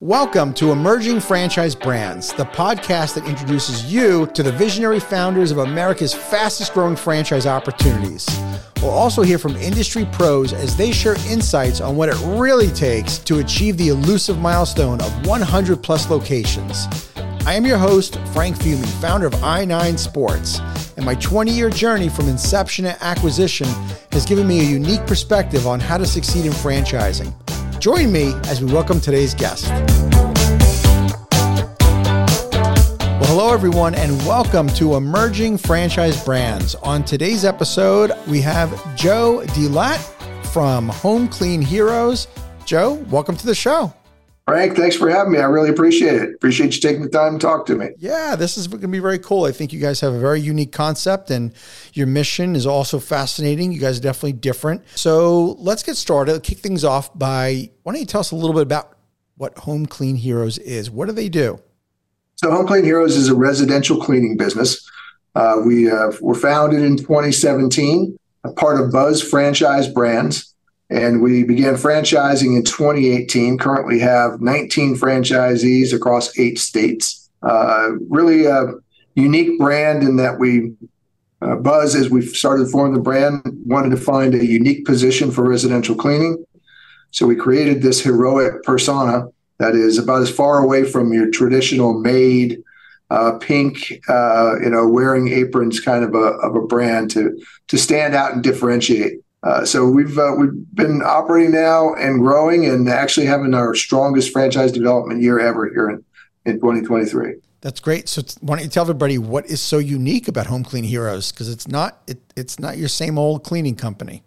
Welcome to Emerging Franchise Brands, the podcast that introduces you to the visionary founders of America's fastest growing franchise opportunities. We'll also hear from industry pros as they share insights on what it really takes to achieve the elusive milestone of 100 plus locations. I am your host, Frank Fiume, founder of i9 Sports, and my 20 year journey from inception to acquisition has given me a unique perspective on how to succeed in franchising. Join me as we welcome today's guest. Well, hello, everyone, and welcome to Emerging Franchise Brands. On today's episode, we have Joe Delatte from Home Clean Heroes. Joe, welcome to the show. Frank, thanks for having me. I really appreciate it. Appreciate you taking the time to talk to me. Yeah, this is going to be very cool. I think you guys have a very unique concept and your mission is also fascinating. You guys are definitely different. So let's get started. Kick things off by why don't you tell us a little bit about what Home Clean Heroes is? What do they do? So, Home Clean Heroes is a residential cleaning business. Uh, we uh, were founded in 2017, a part of Buzz Franchise Brands and we began franchising in 2018. Currently have 19 franchisees across eight states. Uh, really a unique brand in that we uh, Buzz, as we started to form the brand, wanted to find a unique position for residential cleaning. So we created this heroic persona that is about as far away from your traditional maid, uh, pink, uh, you know, wearing aprons kind of a, of a brand to to stand out and differentiate. Uh, so we've uh, we've been operating now and growing, and actually having our strongest franchise development year ever here in, in 2023. That's great. So why don't you tell everybody what is so unique about Home Clean Heroes? Because it's not it, it's not your same old cleaning company.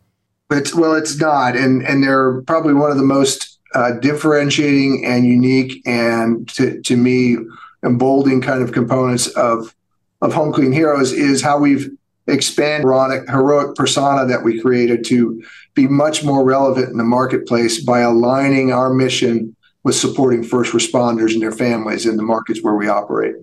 It's well, it's not, and and they're probably one of the most uh, differentiating and unique, and to to me, emboldening kind of components of of Home Clean Heroes is how we've expand heroic, heroic persona that we created to be much more relevant in the marketplace by aligning our mission with supporting first responders and their families in the markets where we operate.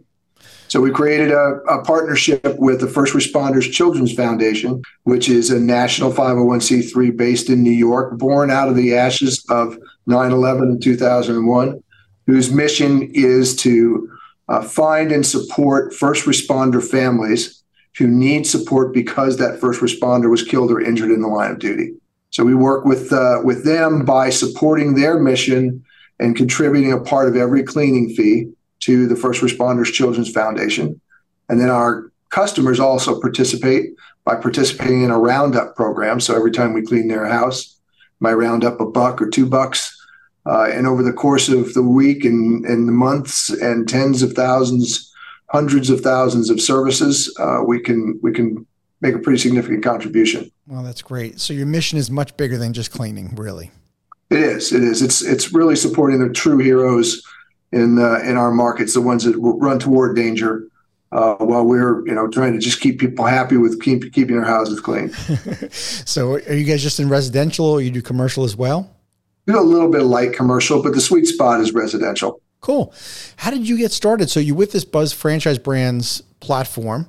So we created a, a, partnership with the First Responders Children's Foundation, which is a national 501c3 based in New York, born out of the ashes of 9/11 in 2001, whose mission is to uh, find and support first responder families who need support because that first responder was killed or injured in the line of duty. So we work with uh, with them by supporting their mission and contributing a part of every cleaning fee to the First Responders Children's Foundation. And then our customers also participate by participating in a roundup program. So every time we clean their house, might round up a buck or two bucks. Uh, and over the course of the week and, and the months and tens of thousands hundreds of thousands of services, uh, we can we can make a pretty significant contribution. Well, that's great. So your mission is much bigger than just cleaning, really. It is. It is. It's it's really supporting the true heroes in uh, in our markets, the ones that run toward danger, uh, while we're you know trying to just keep people happy with keep, keeping their houses clean. so, are you guys just in residential, or you do commercial as well? We do a little bit of light commercial, but the sweet spot is residential. Cool. How did you get started? So you with this Buzz Franchise Brands platform,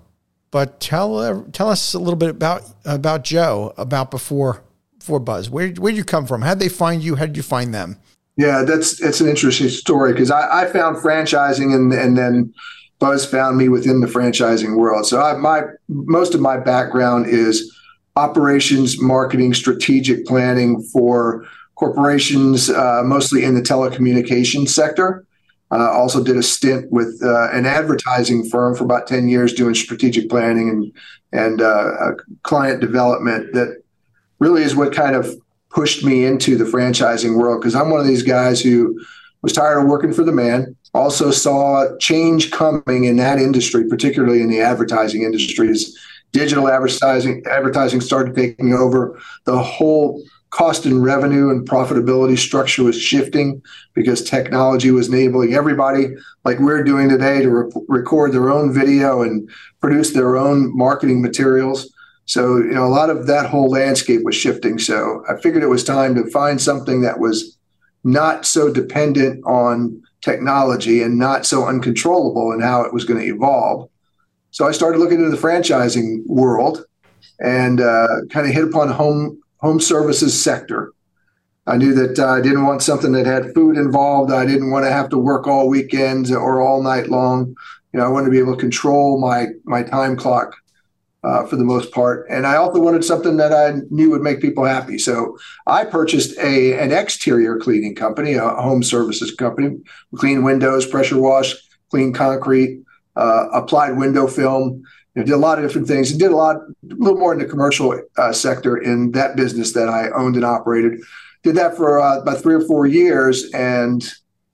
but tell uh, tell us a little bit about about Joe about before before Buzz. Where where you come from? How did they find you? How did you find them? Yeah, that's that's an interesting story because I, I found franchising and and then Buzz found me within the franchising world. So I, my most of my background is operations, marketing, strategic planning for corporations, uh, mostly in the telecommunications sector. Uh, also did a stint with uh, an advertising firm for about 10 years doing strategic planning and and uh, client development that really is what kind of pushed me into the franchising world. Because I'm one of these guys who was tired of working for the man also saw change coming in that industry particularly in the advertising industries digital advertising advertising started taking over the whole cost and revenue and profitability structure was shifting because technology was enabling everybody like we're doing today to re- record their own video and produce their own marketing materials. So you know a lot of that whole landscape was shifting. So i figured it was time to find something that was not so dependent on technology and not so uncontrollable in how it was going to evolve. So i started looking into the franchising world and uh, kind of hit upon home home services sector. I knew that uh, I didn't want something that had food involved. I didn't want to have to work all weekends or all night long. You know, I wanted to be able to control my my time clock uh, for the most part, and I also wanted something that I knew would make people happy. So I purchased a an exterior cleaning company, a home services company, clean windows, pressure wash, clean concrete, uh, applied window film. You know, did a lot of different things did a lot, a little more in the commercial uh, sector in that business that I owned and operated did that for uh, about three or four years. And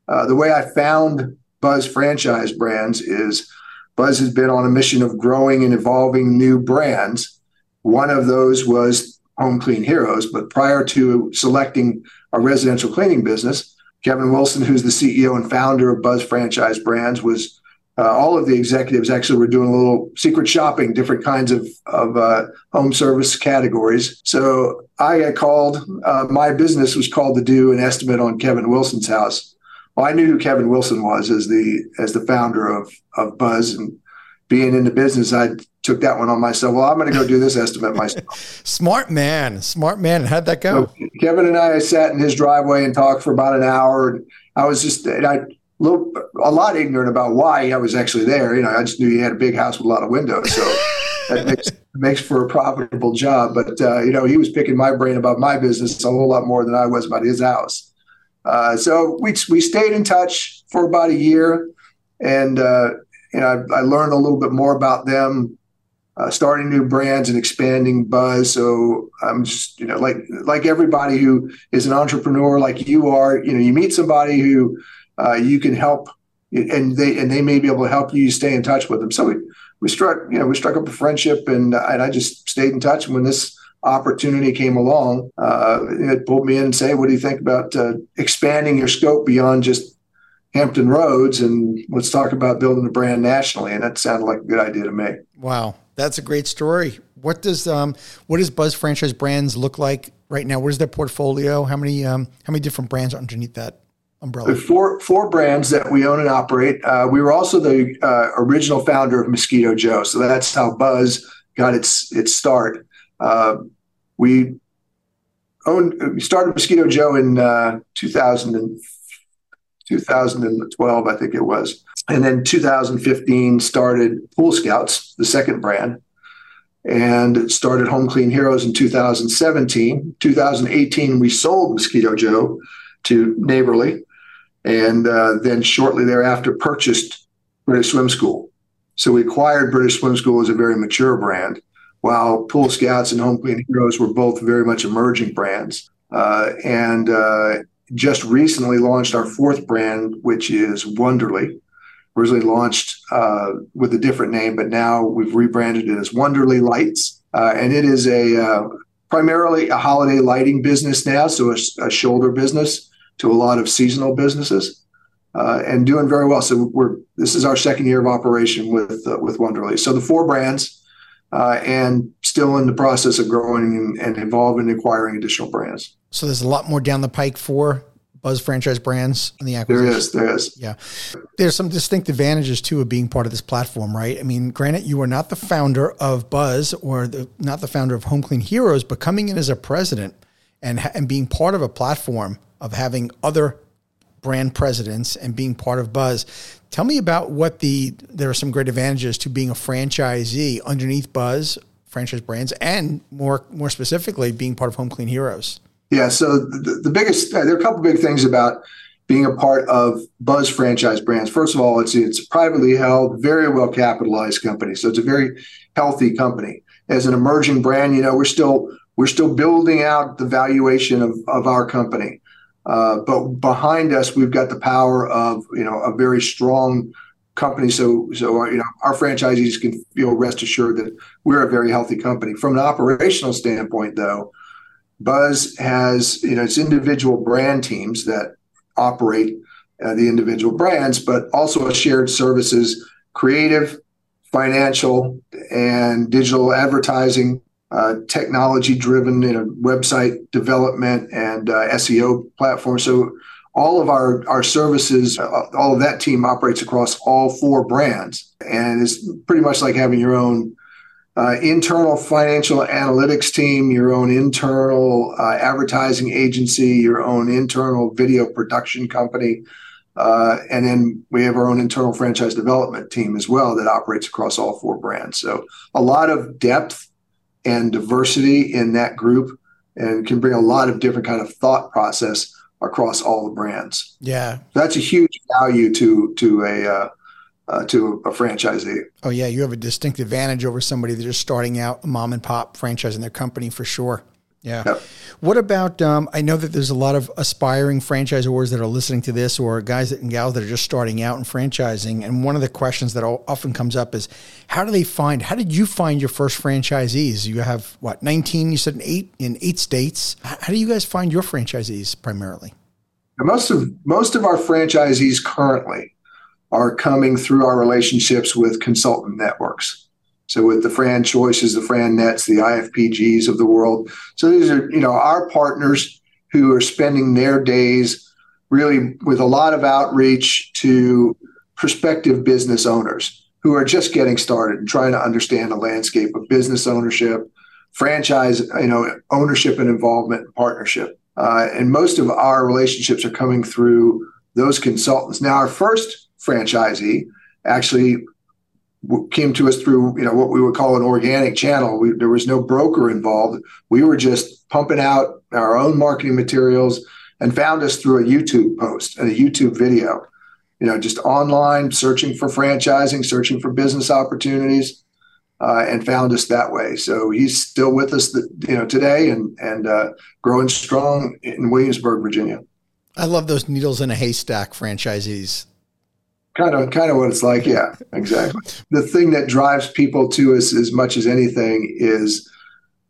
uh, the way I found Buzz franchise brands is Buzz has been on a mission of growing and evolving new brands. One of those was Home Clean Heroes. But prior to selecting a residential cleaning business, Kevin Wilson, who's the CEO and founder of Buzz Franchise Brands, was uh, all of the executives actually were doing a little secret shopping, different kinds of, of uh, home service categories. So I got called, uh, my business was called to do an estimate on Kevin Wilson's house. Well, I knew who Kevin Wilson was as the as the founder of of Buzz and being in the business, I took that one on myself. Well, I'm going to go do this estimate myself. smart man, smart man. How'd that go? So Kevin and I sat in his driveway and talked for about an hour. And I was just, and I little, a lot ignorant about why I was actually there. You know, I just knew he had a big house with a lot of windows, so that makes makes for a profitable job. But uh, you know, he was picking my brain about my business a whole lot more than I was about his house. Uh, so we we stayed in touch for about a year, and uh, you know, I, I, learned a little bit more about them. Uh, starting new brands and expanding buzz. So I'm just, you know, like like everybody who is an entrepreneur, like you are, you know, you meet somebody who uh, you can help, and they and they may be able to help you stay in touch with them. So we we struck you know we struck up a friendship, and and I just stayed in touch. And when this opportunity came along, uh, it pulled me in and say, "What do you think about uh, expanding your scope beyond just Hampton Roads and let's talk about building a brand nationally?" And that sounded like a good idea to me. Wow, that's a great story. What does um, what does Buzz Franchise Brands look like right now? What is their portfolio? How many um, how many different brands are underneath that? Umbrella? Four four brands that we own and operate. Uh, we were also the uh, original founder of Mosquito Joe, so that's how Buzz got its its start. Uh, we owned we started Mosquito Joe in uh, 2000 and, 2012, I think it was, and then 2015 started Pool Scouts, the second brand. And started Home Clean Heroes in 2017. 2018, we sold Mosquito Joe to Neighborly, and uh, then shortly thereafter purchased British Swim School. So we acquired British Swim School as a very mature brand, while Pool Scouts and Home Clean Heroes were both very much emerging brands. Uh, and uh, just recently launched our fourth brand, which is Wonderly. Originally launched uh, with a different name, but now we've rebranded it as Wonderly Lights. Uh, and it is a uh, primarily a holiday lighting business now, so a, a shoulder business to a lot of seasonal businesses. Uh, and doing very well. So we're this is our second year of operation with uh, with Wonderly. So the four brands, uh, and still in the process of growing and, and evolving and acquiring additional brands. So there's a lot more down the pike for Buzz franchise brands in the acquisition. There is, there is. Yeah, there's some distinct advantages too of being part of this platform, right? I mean, granted, you are not the founder of Buzz or the, not the founder of Home Clean Heroes, but coming in as a president and and being part of a platform of having other brand presidents and being part of Buzz. Tell me about what the there are some great advantages to being a franchisee underneath Buzz franchise brands and more more specifically being part of Home Clean Heroes. Yeah, so the, the biggest uh, there are a couple big things about being a part of Buzz franchise brands. First of all, it's it's privately held, very well capitalized company, so it's a very healthy company. As an emerging brand, you know, we're still we're still building out the valuation of, of our company. Uh, but behind us, we've got the power of you know a very strong company. So so you know our franchisees can feel rest assured that we're a very healthy company. From an operational standpoint, though, Buzz has you know its individual brand teams that operate uh, the individual brands, but also a shared services, creative, financial, and digital advertising uh, technology driven you know, website development and uh, SEO platform. So all of our, our services, uh, all of that team operates across all four brands. And it's pretty much like having your own uh, internal financial analytics team, your own internal uh, advertising agency, your own internal video production company. And then we have our own internal franchise development team as well that operates across all four brands. So a lot of depth and diversity in that group and can bring a lot of different kind of thought process across all the brands. Yeah. That's a huge value to to a uh, uh, to a franchisee. Oh yeah, you have a distinct advantage over somebody that's just starting out, a mom and pop franchise in their company for sure. Yeah. Yep. What about? Um, I know that there's a lot of aspiring franchisors that are listening to this, or guys and gals that are just starting out in franchising. And one of the questions that often comes up is, how do they find? How did you find your first franchisees? You have what? 19? You said in eight in eight states. How do you guys find your franchisees primarily? Most of most of our franchisees currently are coming through our relationships with consultant networks. So with the FranChoices, the FranNets, the IFPGs of the world. So these are, you know, our partners who are spending their days really with a lot of outreach to prospective business owners who are just getting started and trying to understand the landscape of business ownership, franchise, you know, ownership and involvement and partnership. Uh, and most of our relationships are coming through those consultants. Now, our first franchisee actually came to us through you know what we would call an organic channel. We, there was no broker involved. We were just pumping out our own marketing materials and found us through a YouTube post and a YouTube video. You know, just online searching for franchising, searching for business opportunities, uh, and found us that way. So he's still with us, the, you know, today and and uh, growing strong in Williamsburg, Virginia. I love those needles in a haystack franchisees kind of kind of what it's like yeah exactly. The thing that drives people to us as much as anything is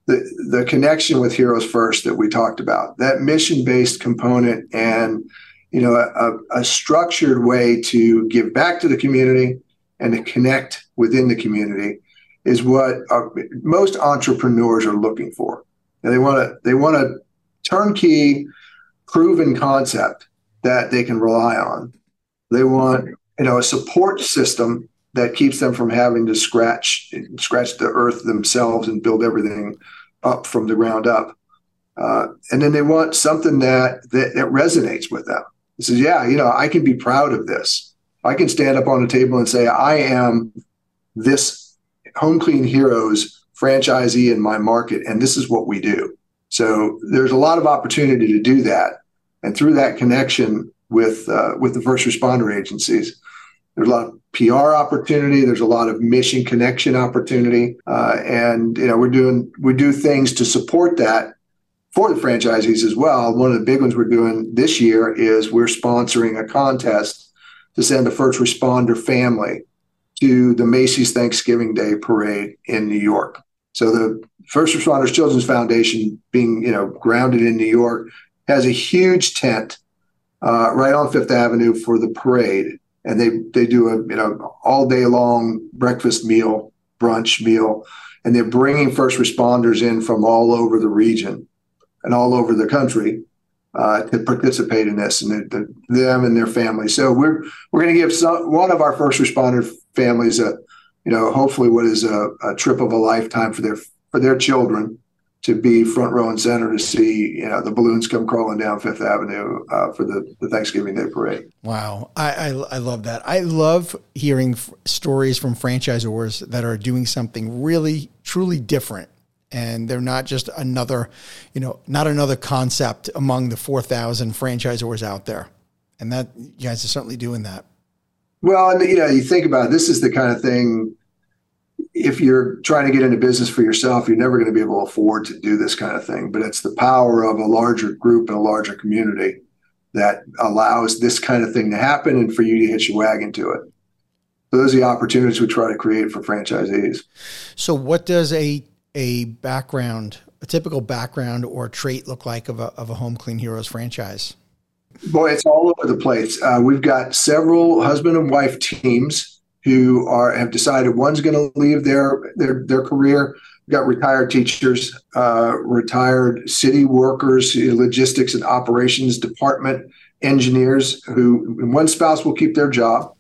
the the connection with heroes first that we talked about. That mission based component and you know a, a structured way to give back to the community and to connect within the community is what our, most entrepreneurs are looking for. And they want to they want a turnkey proven concept that they can rely on. They want you know a support system that keeps them from having to scratch scratch the earth themselves and build everything up from the ground up. Uh, and then they want something that, that, that resonates with them. It says, yeah, you know, I can be proud of this. I can stand up on a table and say, I am this Home Clean Heroes franchisee in my market, and this is what we do. So there's a lot of opportunity to do that, and through that connection with uh, with the first responder agencies, there's a lot of PR opportunity. There's a lot of mission connection opportunity, uh, and you know we're doing we do things to support that for the franchisees as well. One of the big ones we're doing this year is we're sponsoring a contest to send a first responder family to the Macy's Thanksgiving Day Parade in New York. So the First Responders Children's Foundation, being you know grounded in New York, has a huge tent uh, right on Fifth Avenue for the parade and they they do a you know all day long breakfast meal, brunch meal, and they're bringing first responders in from all over the region and all over the country uh, to participate in this, and the, the, them and their families. So we're we're going to give some, one of our first responder families a you know hopefully what is a, a trip of a lifetime for their for their children to be front row and center to see you know the balloons come crawling down Fifth Avenue uh, for the, the Thanksgiving Day parade. Wow, I, I, I love that. I love hearing f- stories from franchisors that are doing something really truly different, and they're not just another, you know, not another concept among the four thousand franchisors out there, and that you guys are certainly doing that. Well, and you know, you think about it, this is the kind of thing if you're trying to get into business for yourself, you're never going to be able to afford to do this kind of thing. But it's the power of a larger group and a larger community that allows this kind of thing to happen and for you to hitch your wagon to it. So those are the opportunities we try to create for franchisees. So what does a a background, a typical background or trait look like of a, of a Home Clean Heroes franchise? Boy, it's all over the place. Uh, we've got several husband and wife teams who are have decided one's going to leave their their their career. We've got retired teachers, uh, retired city workers, logistics and operations department engineers. Who one spouse will keep their job,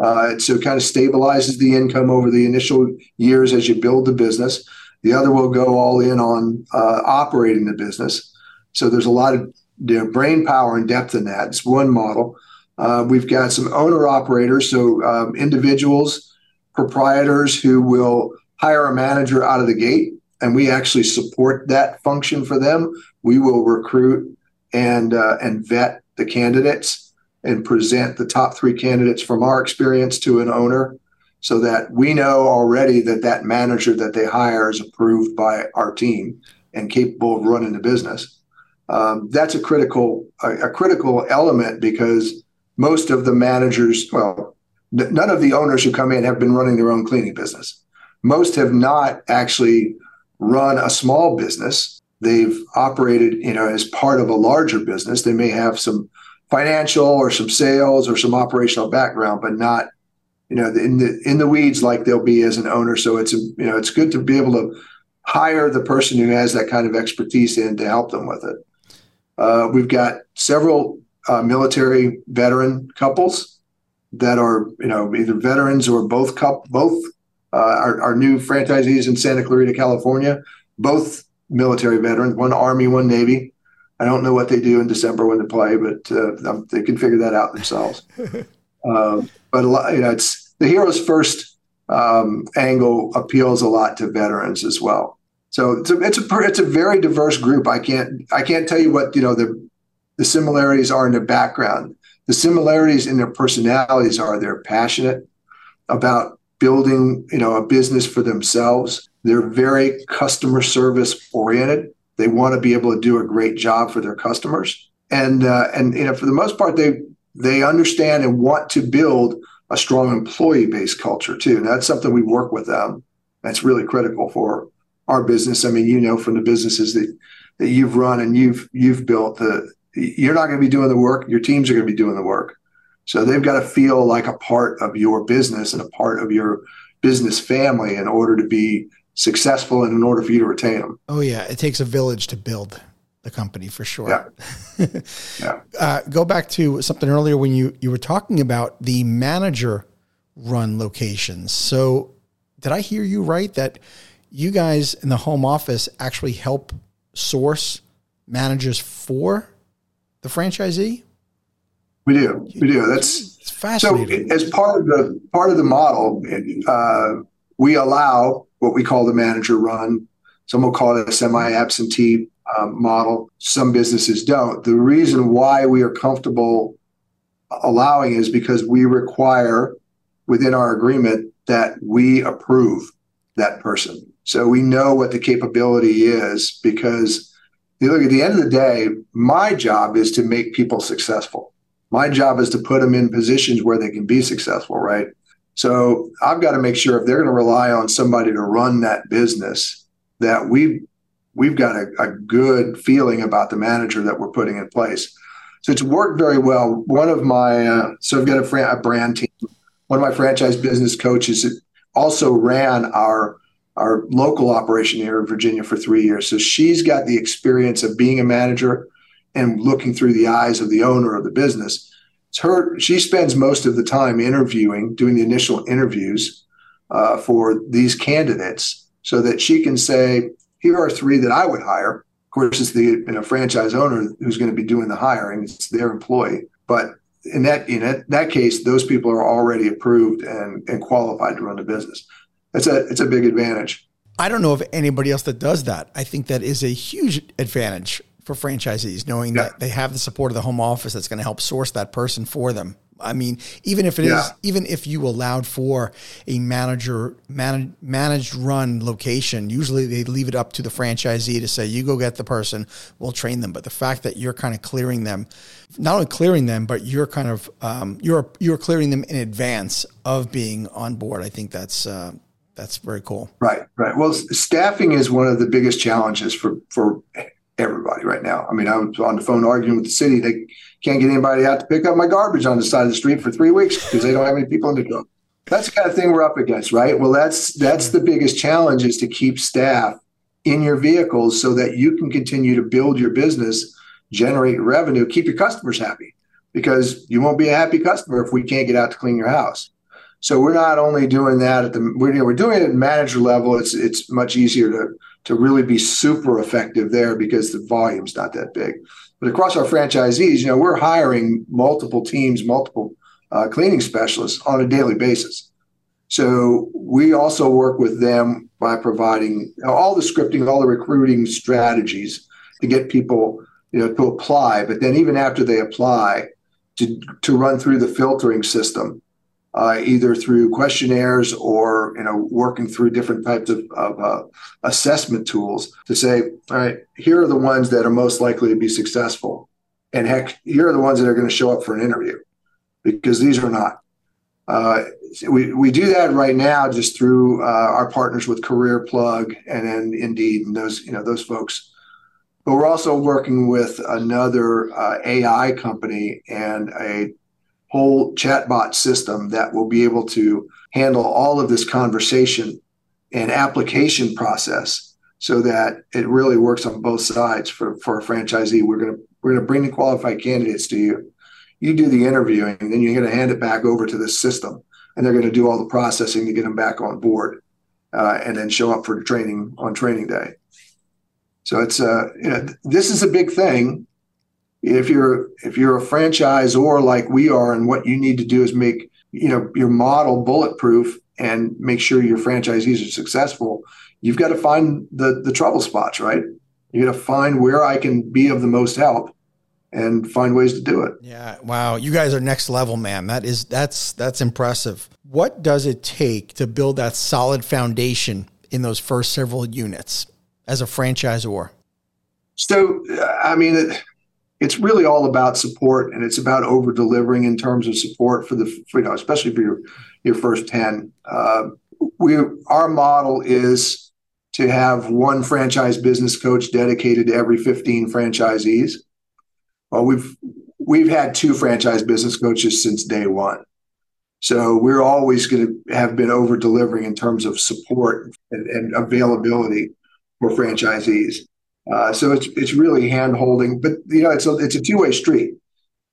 Uh, so it kind of stabilizes the income over the initial years as you build the business. The other will go all in on uh, operating the business. So there's a lot of you know, brain power and depth in that. It's one model. Uh, we've got some owner operators, so um, individuals, proprietors who will hire a manager out of the gate, and we actually support that function for them. We will recruit and uh, and vet the candidates and present the top three candidates from our experience to an owner so that we know already that that manager that they hire is approved by our team and capable of running the business. Um, that's a critical a, a, critical element because most of the managers, well, none of the owners who come in have been running their own cleaning business. Most have not actually run a small business. They've operated, you know, as part of a larger business. They may have some financial or some sales or some operational background, but not you know in the in the weeds like they'll be as an owner. So it's you know it's good to be able to hire the person who has that kind of expertise in to help them with it. Uh, we've got several uh, military veteran couples that are you know either veterans or both cup both uh, our, our new franchisees in Santa Clarita, California, both military veterans, one Army, one Navy. I don't know what they do in December when they play, but uh, they can figure that out themselves. uh, but a lot, you know, it's the heroes first um, angle appeals a lot to veterans as well. So it's a, it's a it's a very diverse group. I can't I can't tell you what you know the the similarities are in their background. The similarities in their personalities are they're passionate about building you know a business for themselves. They're very customer service oriented. They want to be able to do a great job for their customers, and uh, and you know for the most part they they understand and want to build a strong employee based culture too. And that's something we work with them. That's really critical for our business. I mean, you know, from the businesses that that you've run and you've you've built, the you're not going to be doing the work. Your teams are going to be doing the work. So they've got to feel like a part of your business and a part of your business family in order to be successful and in order for you to retain them. Oh yeah, it takes a village to build the company for sure. Yeah. yeah. Uh, go back to something earlier when you you were talking about the manager run locations. So did I hear you right that you guys in the home office actually help source managers for the franchisee? We do. We do. That's it's fascinating. So as part of the part of the model, uh, we allow what we call the manager run. Some will call it a semi-absentee uh, model. Some businesses don't. The reason why we are comfortable allowing is because we require within our agreement that we approve that person. So we know what the capability is because look at the end of the day, my job is to make people successful. My job is to put them in positions where they can be successful, right? So I've got to make sure if they're going to rely on somebody to run that business, that we we've got a, a good feeling about the manager that we're putting in place. So it's worked very well. One of my uh, so I've got a, fran- a brand team. One of my franchise business coaches also ran our our local operation here in Virginia for three years. So she's got the experience of being a manager and looking through the eyes of the owner of the business. It's her. She spends most of the time interviewing, doing the initial interviews uh, for these candidates, so that she can say, "Here are three that I would hire." Of course, it's the you know, franchise owner who's going to be doing the hiring. It's their employee, but in that in that, that case, those people are already approved and, and qualified to run the business. It's a it's a big advantage. I don't know of anybody else that does that. I think that is a huge advantage for franchisees, knowing yeah. that they have the support of the home office that's going to help source that person for them. I mean, even if it yeah. is, even if you allowed for a manager man, managed run location, usually they leave it up to the franchisee to say, "You go get the person, we'll train them." But the fact that you're kind of clearing them, not only clearing them, but you're kind of um, you're you're clearing them in advance of being on board. I think that's uh, that's very cool. Right, right. Well, staffing is one of the biggest challenges for for everybody right now. I mean, I was on the phone arguing with the city. They can't get anybody out to pick up my garbage on the side of the street for three weeks because they don't have any people in the truck. That's the kind of thing we're up against, right? Well, that's that's the biggest challenge is to keep staff in your vehicles so that you can continue to build your business, generate revenue, keep your customers happy. Because you won't be a happy customer if we can't get out to clean your house. So we're not only doing that at the we're, you know, we're doing it at manager level. It's it's much easier to to really be super effective there because the volume's not that big. But across our franchisees, you know, we're hiring multiple teams, multiple uh, cleaning specialists on a daily basis. So we also work with them by providing all the scripting, all the recruiting strategies to get people, you know, to apply. But then even after they apply, to to run through the filtering system either through questionnaires or you know working through different types of, of uh, assessment tools to say all right here are the ones that are most likely to be successful. And heck here are the ones that are going to show up for an interview. Because these are not. Uh, we, we do that right now just through uh, our partners with CareerPlug and then indeed and those you know those folks. But we're also working with another uh, ai company and a whole chatbot system that will be able to handle all of this conversation and application process so that it really works on both sides for, for a franchisee. We're gonna we're gonna bring the qualified candidates to you. You do the interviewing, and then you're gonna hand it back over to the system, and they're gonna do all the processing to get them back on board, uh, and then show up for training on training day. So it's uh, you know, this is a big thing if you're if you're a franchisor like we are and what you need to do is make you know your model bulletproof and make sure your franchisees are successful you've got to find the the trouble spots right? You got to find where i can be of the most help and find ways to do it. Yeah wow you guys are next level man. That is that's that's impressive. What does it take to build that solid foundation in those first several units as a franchisor? So i mean it's really all about support and it's about over delivering in terms of support for the for, you know especially for your your first 10 uh, we our model is to have one franchise business coach dedicated to every 15 franchisees. Well we've we've had two franchise business coaches since day one. So we're always going to have been over delivering in terms of support and, and availability for franchisees uh, so it's it's really hand holding, but you know it's a it's a two way street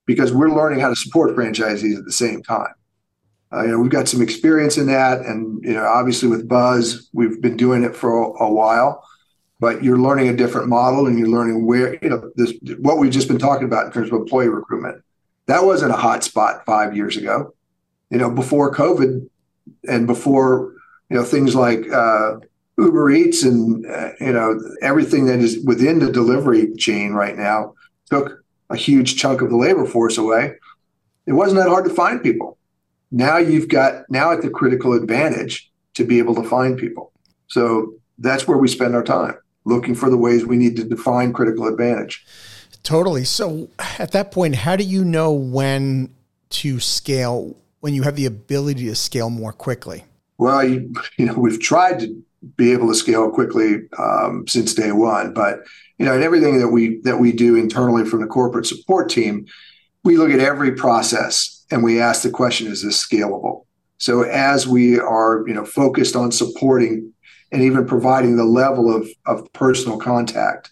because we're learning how to support franchisees at the same time. Uh, you know we've got some experience in that, and you know obviously with Buzz we've been doing it for a, a while, but you're learning a different model and you're learning where you know this what we've just been talking about in terms of employee recruitment. That wasn't a hot spot five years ago. You know before COVID and before you know things like uh, Uber Eats and uh, you know everything that is within the delivery chain right now took a huge chunk of the labor force away. It wasn't that hard to find people. Now you've got now at the critical advantage to be able to find people. So that's where we spend our time looking for the ways we need to define critical advantage. Totally. So at that point, how do you know when to scale when you have the ability to scale more quickly? Well, you, you know, we've tried to be able to scale quickly um, since day one. But you know, in everything that we that we do internally from the corporate support team, we look at every process and we ask the question: Is this scalable? So as we are, you know, focused on supporting and even providing the level of of personal contact,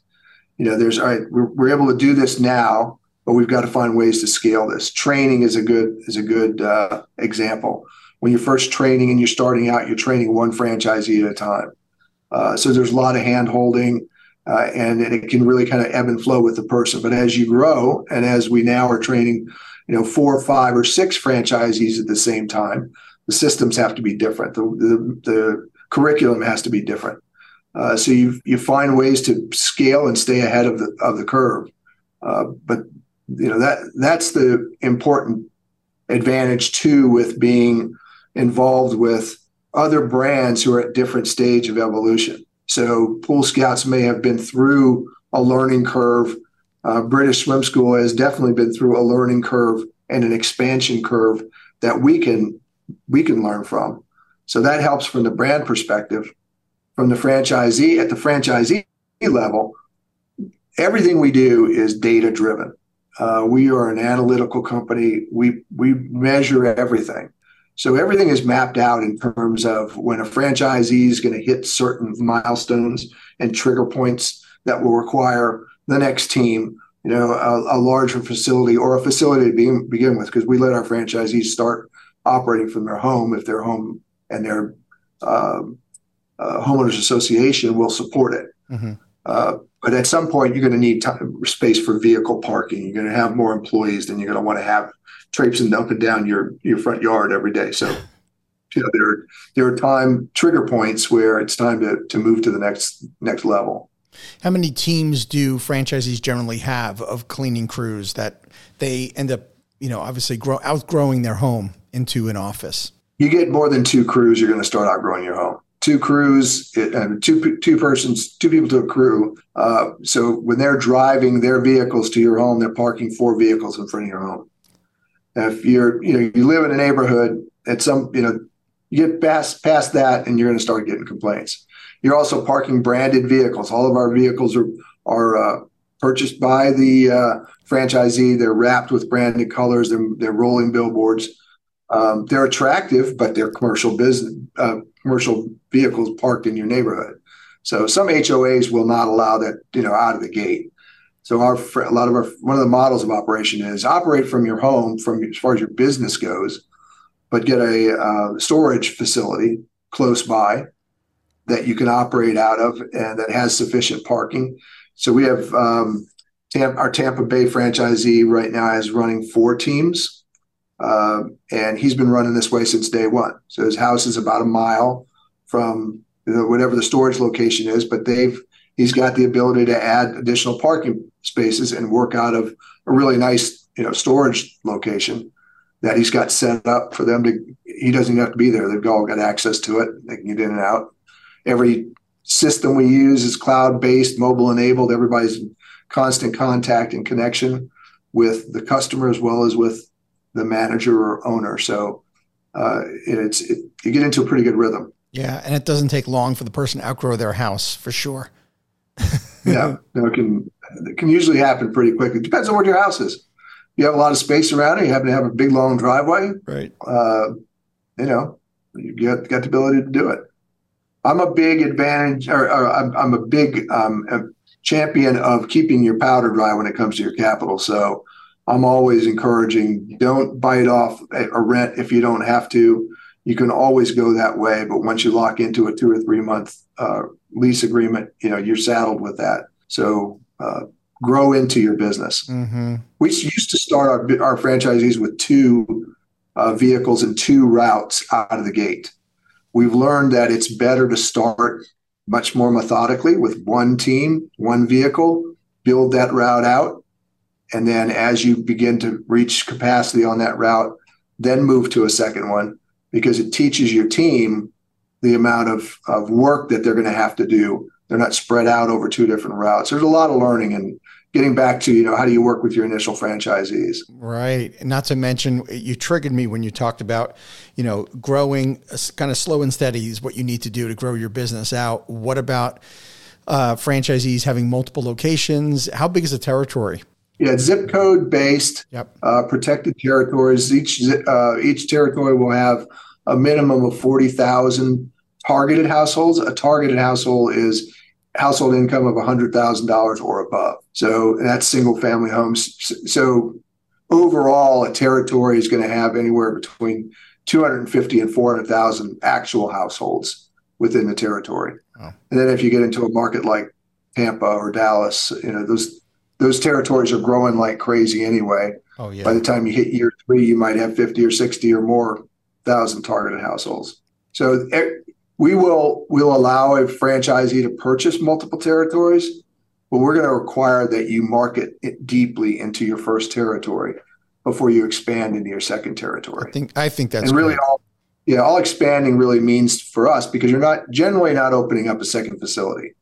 you know, there's all right, we're, we're able to do this now, but we've got to find ways to scale this. Training is a good is a good uh, example when you're first training and you're starting out, you're training one franchisee at a time. Uh, so there's a lot of hand holding, uh, and, and, it can really kind of ebb and flow with the person. But as you grow, and as we now are training, you know, four or five or six franchisees at the same time, the systems have to be different. The, the, the curriculum has to be different. Uh, so you you find ways to scale and stay ahead of the of the curve. Uh, but you know that that's the important advantage too with being involved with other brands who are at different stage of evolution. So Pool Scouts may have been through a learning curve. Uh, British Swim School has definitely been through a learning curve and an expansion curve that we can we can learn from. So that helps from the brand perspective. From the franchisee at the franchisee level, everything we do is data driven. Uh, we are an analytical company. We we measure everything. So everything is mapped out in terms of when a franchisee is going to hit certain milestones and trigger points that will require the next team, you know, a, a larger facility or a facility to begin, begin with, because we let our franchisees start operating from their home if their home and their um, uh, homeowners association will support it. Mm-hmm. Uh, but at some point, you're going to need time, space for vehicle parking. You're going to have more employees, than you're going to want to have traipsing up and down your your front yard every day. So, you know, there there are time trigger points where it's time to to move to the next next level. How many teams do franchisees generally have of cleaning crews that they end up, you know, obviously grow outgrowing their home into an office? You get more than two crews, you're going to start outgrowing your home two crews, uh, two two persons, two people to a crew. Uh, so when they're driving their vehicles to your home, they're parking four vehicles in front of your home. If you're, you know, you live in a neighborhood at some, you know, you get past past that, and you're going to start getting complaints. You're also parking branded vehicles. All of our vehicles are are uh, purchased by the uh, franchisee. They're wrapped with branded colors. They're, they're rolling billboards. Um, they're attractive, but they're commercial business uh, commercial vehicles parked in your neighborhood. So some HOAs will not allow that, you know, out of the gate. So our a lot of our one of the models of operation is operate from your home, from as far as your business goes, but get a uh, storage facility close by that you can operate out of and that has sufficient parking. So we have um, Tampa, our Tampa Bay franchisee right now is running four teams uh, and he's been running this way since day one. So his house is about a mile from know, whatever the storage location is, but they've he's got the ability to add additional parking spaces and work out of a really nice you know storage location that he's got set up for them to. He doesn't have to be there; they've all got access to it. They can get in and out. Every system we use is cloud based, mobile enabled. Everybody's in constant contact and connection with the customer as well as with the manager or owner. So uh, it's it, you get into a pretty good rhythm. Yeah, and it doesn't take long for the person to outgrow their house for sure. Yeah, no, it can it can usually happen pretty quickly. Depends on what your house is. You have a lot of space around it. You happen to have a big long driveway. Right. Uh, you know, you get got the ability to do it. I'm a big advantage, or, or I'm, I'm, a big um, a champion of keeping your powder dry when it comes to your capital. So I'm always encouraging don't bite off a rent if you don't have to. You can always go that way, but once you lock into a two or three month uh, lease agreement, you know you're saddled with that. So uh, grow into your business. Mm-hmm. We used to start our, our franchisees with two uh, vehicles and two routes out of the gate. We've learned that it's better to start much more methodically with one team, one vehicle, build that route out, and then as you begin to reach capacity on that route, then move to a second one because it teaches your team the amount of, of work that they're going to have to do. They're not spread out over two different routes. There's a lot of learning and getting back to, you know, how do you work with your initial franchisees? Right. Not to mention, you triggered me when you talked about, you know, growing kind of slow and steady is what you need to do to grow your business out. What about uh, franchisees having multiple locations? How big is the territory? Yeah, zip code based yep. uh, protected territories. Each uh, each territory will have a minimum of forty thousand targeted households. A targeted household is household income of hundred thousand dollars or above. So that's single family homes. So overall, a territory is going to have anywhere between two hundred and fifty and four hundred thousand actual households within the territory. Oh. And then if you get into a market like Tampa or Dallas, you know those those territories are growing like crazy anyway. Oh yeah. By the time you hit year three, you might have fifty or sixty or more thousand targeted households. So eh, we will we'll allow a franchisee to purchase multiple territories, but we're going to require that you market it deeply into your first territory before you expand into your second territory. I think I think that's and really great. all yeah all expanding really means for us because you're not generally not opening up a second facility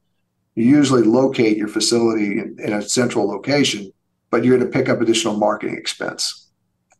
you usually locate your facility in, in a central location, but you're going to pick up additional marketing expense.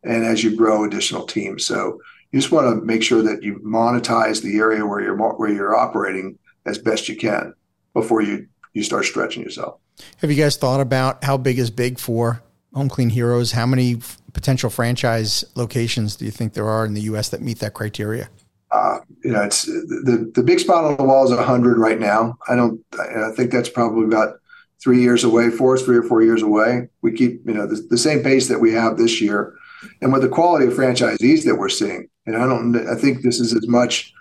And as you grow additional teams, so you just want to make sure that you monetize the area where you're where you're operating as best you can before you you start stretching yourself. Have you guys thought about how big is big for Home Clean Heroes? How many potential franchise locations do you think there are in the U.S. that meet that criteria? Uh, you know, it's the the big spot on the wall is 100 right now. I don't. I think that's probably about three years away for us, three or four years away. We keep, you know, the, the same pace that we have this year. And with the quality of franchisees that we're seeing. And I don't, I think this is as much,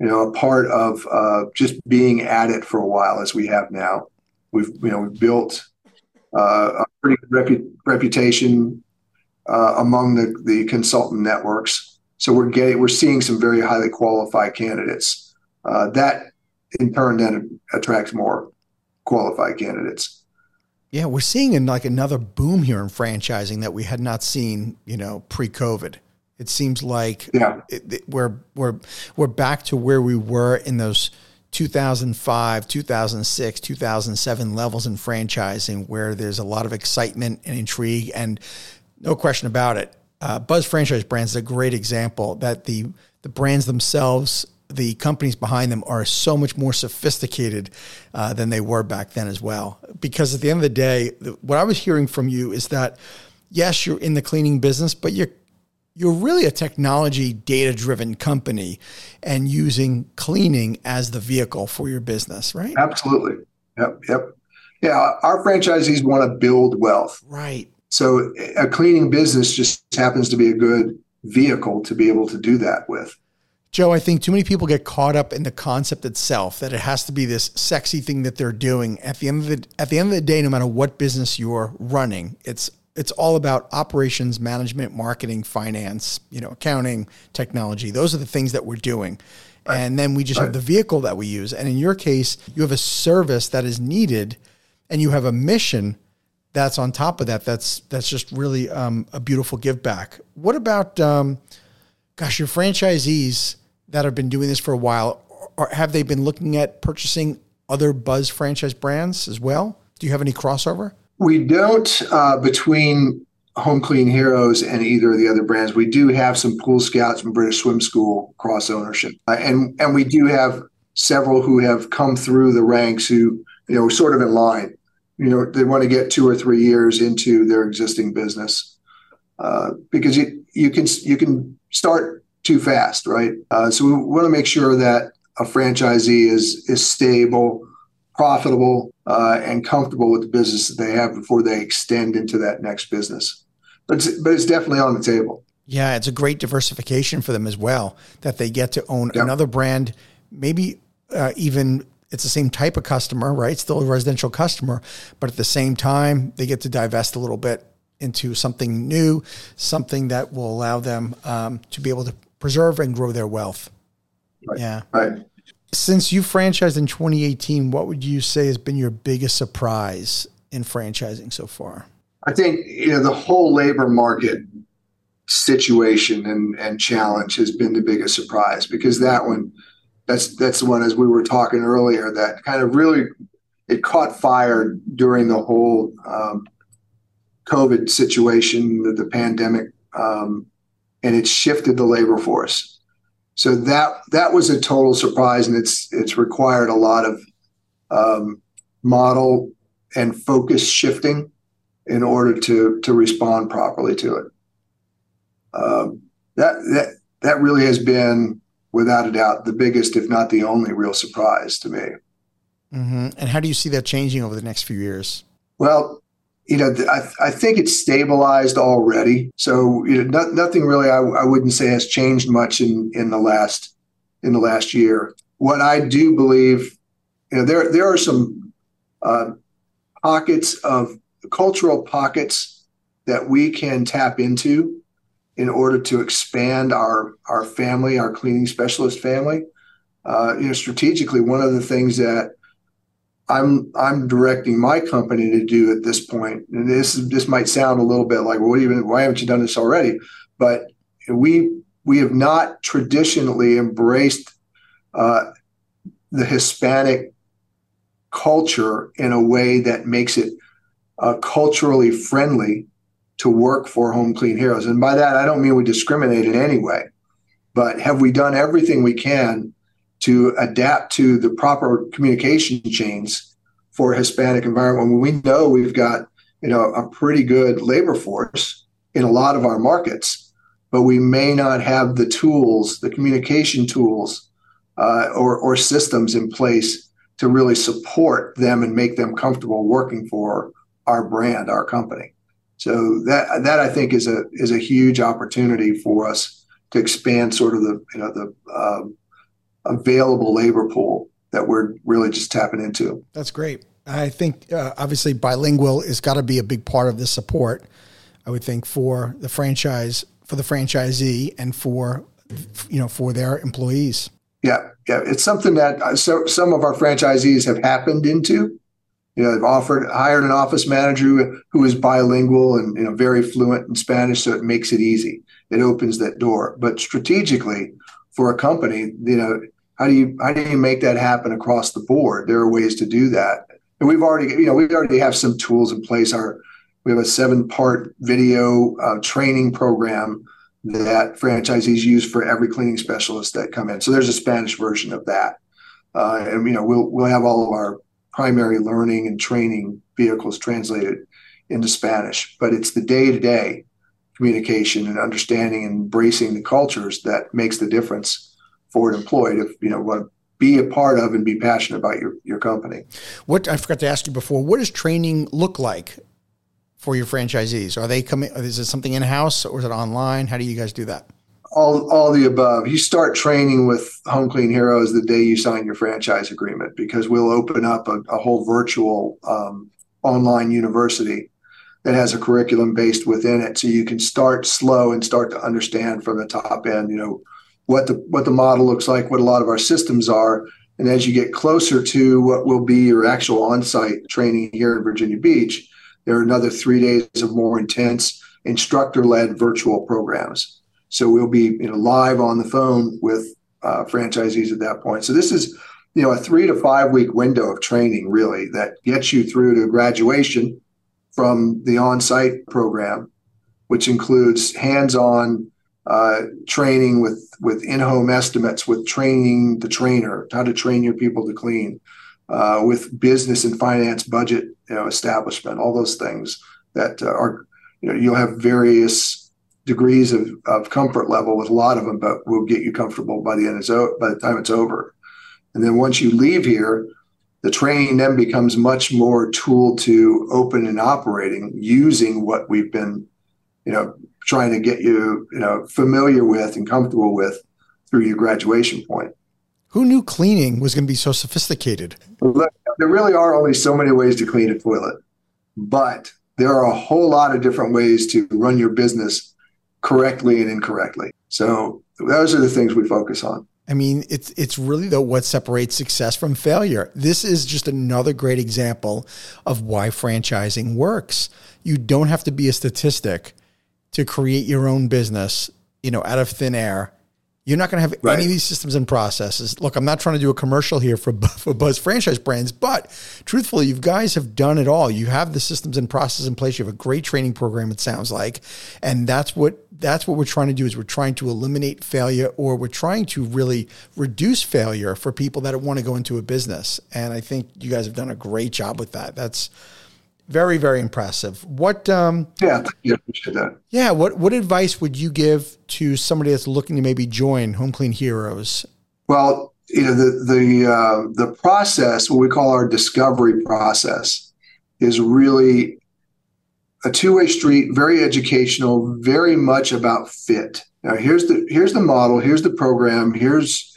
you know, a part of uh, just being at it for a while as we have now. We've, you know, we've built uh, a pretty good repu- reputation uh, among the, the consultant networks. So we're getting, we're seeing some very highly qualified candidates. Uh, that in turn then attracts more qualified candidates. Yeah, we're seeing in like another boom here in franchising that we had not seen, you know, pre-COVID. It seems like yeah. It, it, we're we're we're back to where we were in those 2005, 2006, 2007 levels in franchising, where there's a lot of excitement and intrigue, and no question about it. Uh, Buzz Franchise Brands is a great example that the the brands themselves the companies behind them are so much more sophisticated uh, than they were back then as well. Because at the end of the day, what I was hearing from you is that yes, you're in the cleaning business, but you're you're really a technology data driven company and using cleaning as the vehicle for your business, right? Absolutely. Yep. Yep. Yeah. Our franchisees want to build wealth. Right. So a cleaning business just happens to be a good vehicle to be able to do that with. Joe, I think too many people get caught up in the concept itself that it has to be this sexy thing that they're doing. At the end of the at the end of the day, no matter what business you're running, it's it's all about operations, management, marketing, finance, you know, accounting, technology. Those are the things that we're doing. Right. And then we just right. have the vehicle that we use. And in your case, you have a service that is needed and you have a mission that's on top of that. That's that's just really um, a beautiful give back. What about um, gosh, your franchisees that have been doing this for a while, or have they been looking at purchasing other Buzz franchise brands as well? Do you have any crossover? We don't uh, between Home Clean Heroes and either of the other brands. We do have some Pool Scouts and British Swim School cross ownership, uh, and and we do have several who have come through the ranks who you know sort of in line. You know, they want to get two or three years into their existing business uh, because you you can you can start too fast, right? Uh, so we want to make sure that a franchisee is is stable, profitable, uh, and comfortable with the business that they have before they extend into that next business. But it's, but it's definitely on the table. Yeah, it's a great diversification for them as well that they get to own another brand, maybe uh, even it's the same type of customer, right? Still a residential customer, but at the same time, they get to divest a little bit into something new, something that will allow them um, to be able to preserve and grow their wealth. Right. Yeah. Right. Since you franchised in 2018, what would you say has been your biggest surprise in franchising so far? I think you know the whole labor market situation and, and challenge has been the biggest surprise because that one that's that's the one as we were talking earlier that kind of really it caught fire during the whole um, COVID situation, the, the pandemic um, and it shifted the labor force. So that that was a total surprise, and it's it's required a lot of um, model and focus shifting in order to to respond properly to it. Um, that that that really has been, without a doubt, the biggest, if not the only, real surprise to me. Mm-hmm. And how do you see that changing over the next few years? Well, you know, I, I think it's stabilized already. So, you know, no, nothing really I, I wouldn't say has changed much in, in the last in the last year. What I do believe, you know, there there are some uh, pockets of cultural pockets that we can tap into in order to expand our our family, our cleaning specialist family. Uh, you know, strategically, one of the things that I'm I'm directing my company to do at this point. And this this might sound a little bit like, well, what even why haven't you done this already? But we we have not traditionally embraced uh, the Hispanic culture in a way that makes it uh, culturally friendly to work for Home Clean Heroes. And by that, I don't mean we discriminate in any way, but have we done everything we can to adapt to the proper communication chains for a Hispanic environment when we know we've got you know a pretty good labor force in a lot of our markets, but we may not have the tools, the communication tools, uh, or or systems in place to really support them and make them comfortable working for our brand, our company. So that that I think is a is a huge opportunity for us to expand sort of the you know the uh, available labor pool that we're really just tapping into. That's great. I think uh, obviously bilingual has got to be a big part of the support. I would think for the franchise, for the franchisee, and for you know for their employees. Yeah, yeah, it's something that uh, so some of our franchisees have happened into. You know, they've offered hired an office manager who is bilingual and you know very fluent in Spanish, so it makes it easy. It opens that door. But strategically, for a company, you know, how do you how do you make that happen across the board? There are ways to do that, and we've already you know we already have some tools in place. Our we have a seven part video uh, training program that franchisees use for every cleaning specialist that come in. So there's a Spanish version of that, uh, and you know we'll we'll have all of our primary learning and training vehicles translated into Spanish. But it's the day to day communication and understanding and embracing the cultures that makes the difference for an employee to you know want to be a part of and be passionate about your your company. What I forgot to ask you before, what does training look like for your franchisees? Are they coming? Is it something in house or is it online? How do you guys do that? All, all the above. You start training with Home Clean Heroes the day you sign your franchise agreement because we'll open up a, a whole virtual um, online university that has a curriculum based within it, so you can start slow and start to understand from the top end. You know what the what the model looks like, what a lot of our systems are, and as you get closer to what will be your actual on-site training here in Virginia Beach, there are another three days of more intense instructor-led virtual programs. So we'll be you know live on the phone with uh, franchisees at that point. So this is you know a three to five week window of training really that gets you through to graduation from the on-site program, which includes hands-on uh, training with with in-home estimates, with training the trainer, how to train your people to clean, uh, with business and finance budget you know, establishment, all those things that uh, are you know you'll have various degrees of, of comfort level with a lot of them, but will get you comfortable by the end of by the time it's over. And then once you leave here, the training then becomes much more tool to open and operating using what we've been, you know, trying to get you, you know, familiar with and comfortable with through your graduation point. Who knew cleaning was going to be so sophisticated? Look, there really are only so many ways to clean a toilet, but there are a whole lot of different ways to run your business correctly and incorrectly. So those are the things we focus on. I mean, it's it's really the what separates success from failure. This is just another great example of why franchising works. You don't have to be a statistic to create your own business, you know, out of thin air. You're not going to have right. any of these systems and processes. Look, I'm not trying to do a commercial here for, for Buzz franchise brands, but truthfully, you guys have done it all. You have the systems and processes in place. You have a great training program. It sounds like, and that's what that's what we're trying to do. Is we're trying to eliminate failure, or we're trying to really reduce failure for people that want to go into a business. And I think you guys have done a great job with that. That's very, very impressive. What? Um, yeah, you appreciate that. Yeah. What What advice would you give to somebody that's looking to maybe join Home Clean Heroes? Well, you know the the uh, the process, what we call our discovery process, is really a two way street. Very educational. Very much about fit. Now here's the here's the model. Here's the program. Here's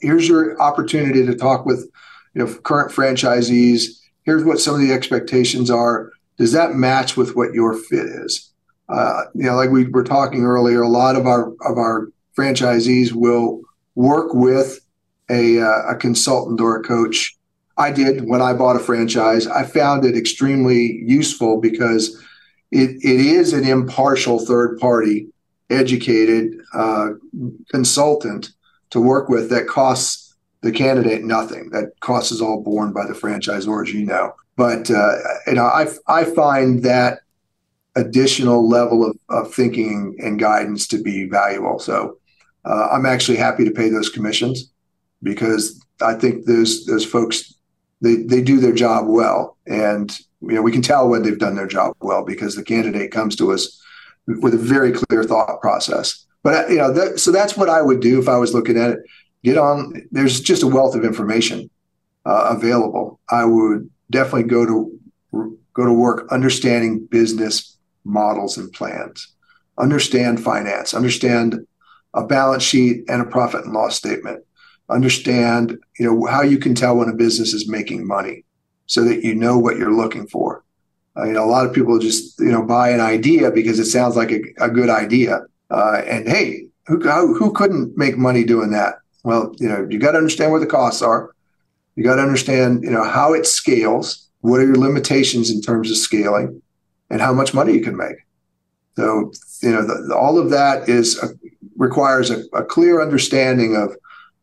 here's your opportunity to talk with you know current franchisees here's what some of the expectations are. Does that match with what your fit is? Uh, you know, like we were talking earlier, a lot of our of our franchisees will work with a, uh, a consultant or a coach. I did when I bought a franchise. I found it extremely useful because it, it is an impartial third party, educated uh, consultant to work with that costs the candidate nothing. That cost is all borne by the franchisor, as you know. But uh, you know, I I find that additional level of, of thinking and guidance to be valuable. So uh, I'm actually happy to pay those commissions because I think those those folks they they do their job well, and you know we can tell when they've done their job well because the candidate comes to us with a very clear thought process. But you know, that, so that's what I would do if I was looking at it get on. There's just a wealth of information uh, available. I would definitely go to go to work understanding business models and plans, understand finance, understand a balance sheet and a profit and loss statement, understand you know how you can tell when a business is making money, so that you know what you're looking for. Uh, you know, a lot of people just you know buy an idea because it sounds like a, a good idea, uh, and hey, who who couldn't make money doing that? Well, you know, you got to understand where the costs are. You got to understand, you know, how it scales. What are your limitations in terms of scaling, and how much money you can make. So, you know, the, all of that is a, requires a, a clear understanding of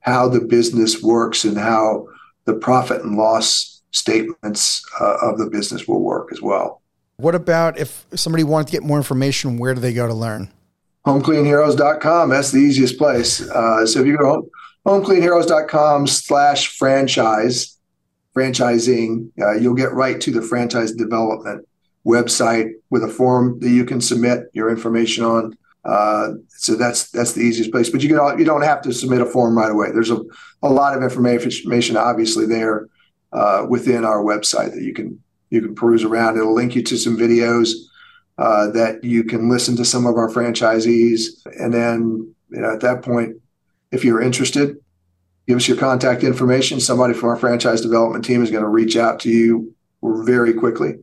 how the business works and how the profit and loss statements uh, of the business will work as well. What about if somebody wanted to get more information? Where do they go to learn? HomeCleanHeroes.com. That's the easiest place. Uh, so if you go HomeCleanHeroes.com slash franchise, franchising, uh, you'll get right to the franchise development website with a form that you can submit your information on. Uh, so that's that's the easiest place. But you can you don't have to submit a form right away. There's a, a lot of information obviously there uh, within our website that you can you can peruse around. It'll link you to some videos uh, that you can listen to some of our franchisees, and then you know at that point, if you're interested, give us your contact information. Somebody from our franchise development team is going to reach out to you very quickly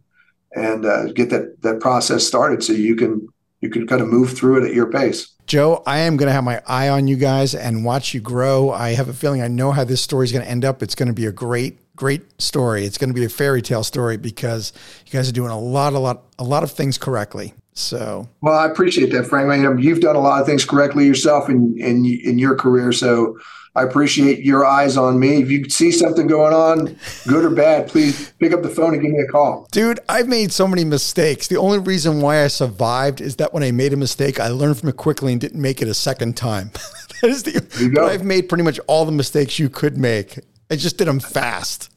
and uh, get that that process started so you can you can kind of move through it at your pace. Joe, I am going to have my eye on you guys and watch you grow. I have a feeling I know how this story is going to end up. It's going to be a great great story. It's going to be a fairy tale story because you guys are doing a lot a lot a lot of things correctly. So, well, I appreciate that, Frank. I mean, you've done a lot of things correctly yourself in in in your career. So, I appreciate your eyes on me. If you see something going on, good or bad, please pick up the phone and give me a call. Dude, I've made so many mistakes. The only reason why I survived is that when I made a mistake, I learned from it quickly and didn't make it a second time. that is the, I've made pretty much all the mistakes you could make. I just did them fast.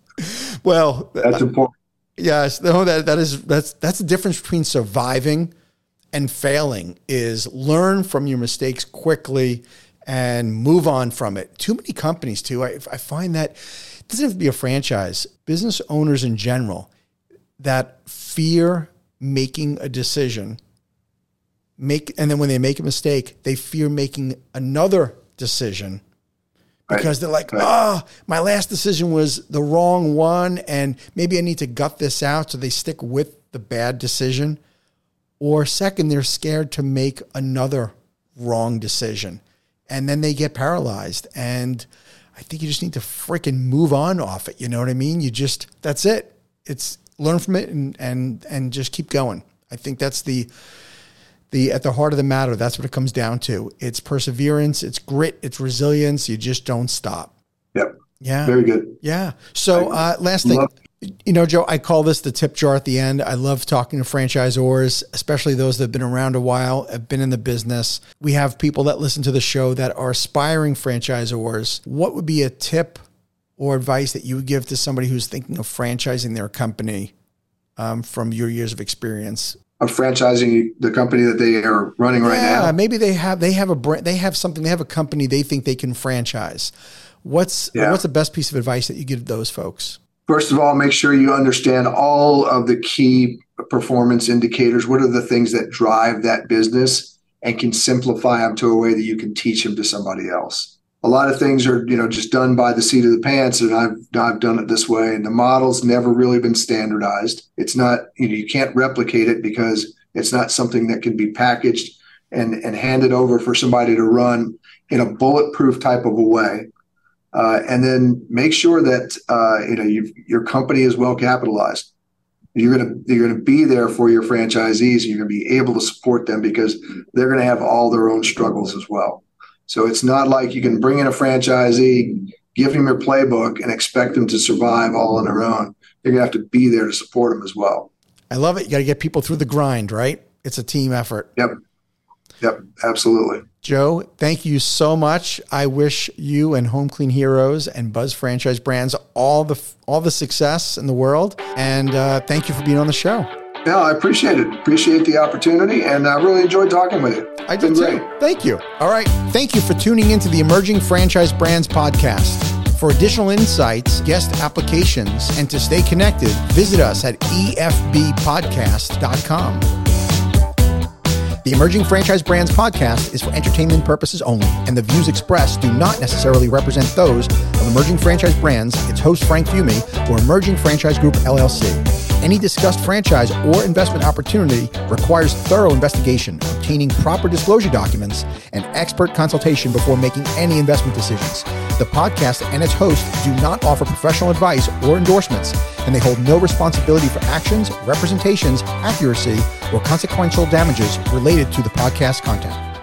Well, that's uh, important. Yes, no, that that is that's that's the difference between surviving and failing is learn from your mistakes quickly and move on from it. Too many companies, too. I, I find that it doesn't have to be a franchise, business owners in general that fear making a decision make and then when they make a mistake they fear making another decision because they're like ah oh, my last decision was the wrong one and maybe i need to gut this out so they stick with the bad decision or second they're scared to make another wrong decision and then they get paralyzed. And I think you just need to freaking move on off it. You know what I mean? You just that's it. It's learn from it and and and just keep going. I think that's the the at the heart of the matter. That's what it comes down to. It's perseverance. It's grit. It's resilience. You just don't stop. Yep. Yeah. Very good. Yeah. So uh, last thing, you know, Joe, I call this the tip jar at the end. I love talking to franchisors, especially those that have been around a while, have been in the business. We have people that listen to the show that are aspiring franchisors. What would be a tip or advice that you would give to somebody who's thinking of franchising their company um, from your years of experience? Of franchising the company that they are running right yeah, now. Maybe they have they have a brand, they have something, they have a company they think they can franchise. What's yeah. what's the best piece of advice that you give those folks? First of all, make sure you understand all of the key performance indicators. What are the things that drive that business and can simplify them to a way that you can teach them to somebody else. A lot of things are, you know, just done by the seat of the pants, and I've I've done it this way. And the model's never really been standardized. It's not, you know, you can't replicate it because it's not something that can be packaged and and handed over for somebody to run in a bulletproof type of a way. Uh, and then make sure that uh, you know your company is well capitalized. You're gonna you're gonna be there for your franchisees. And you're gonna be able to support them because they're gonna have all their own struggles as well. So it's not like you can bring in a franchisee, give them your playbook, and expect them to survive all on their own. You're gonna have to be there to support them as well. I love it. You got to get people through the grind, right? It's a team effort. Yep. Yep. Absolutely. Joe, thank you so much. I wish you and Home Clean Heroes and Buzz Franchise Brands all the all the success in the world. And uh, thank you for being on the show. Yeah, I appreciate it. Appreciate the opportunity, and I really enjoyed talking with you. I did too. Thank you. All right. Thank you for tuning into the Emerging Franchise Brands podcast. For additional insights, guest applications, and to stay connected, visit us at efbpodcast.com. The Emerging Franchise Brands podcast is for entertainment purposes only, and the views expressed do not necessarily represent those of Emerging Franchise Brands, its host Frank Fiume, or Emerging Franchise Group LLC. Any discussed franchise or investment opportunity requires thorough investigation, obtaining proper disclosure documents, and expert consultation before making any investment decisions. The podcast and its hosts do not offer professional advice or endorsements, and they hold no responsibility for actions, representations, accuracy, or consequential damages related to the podcast content.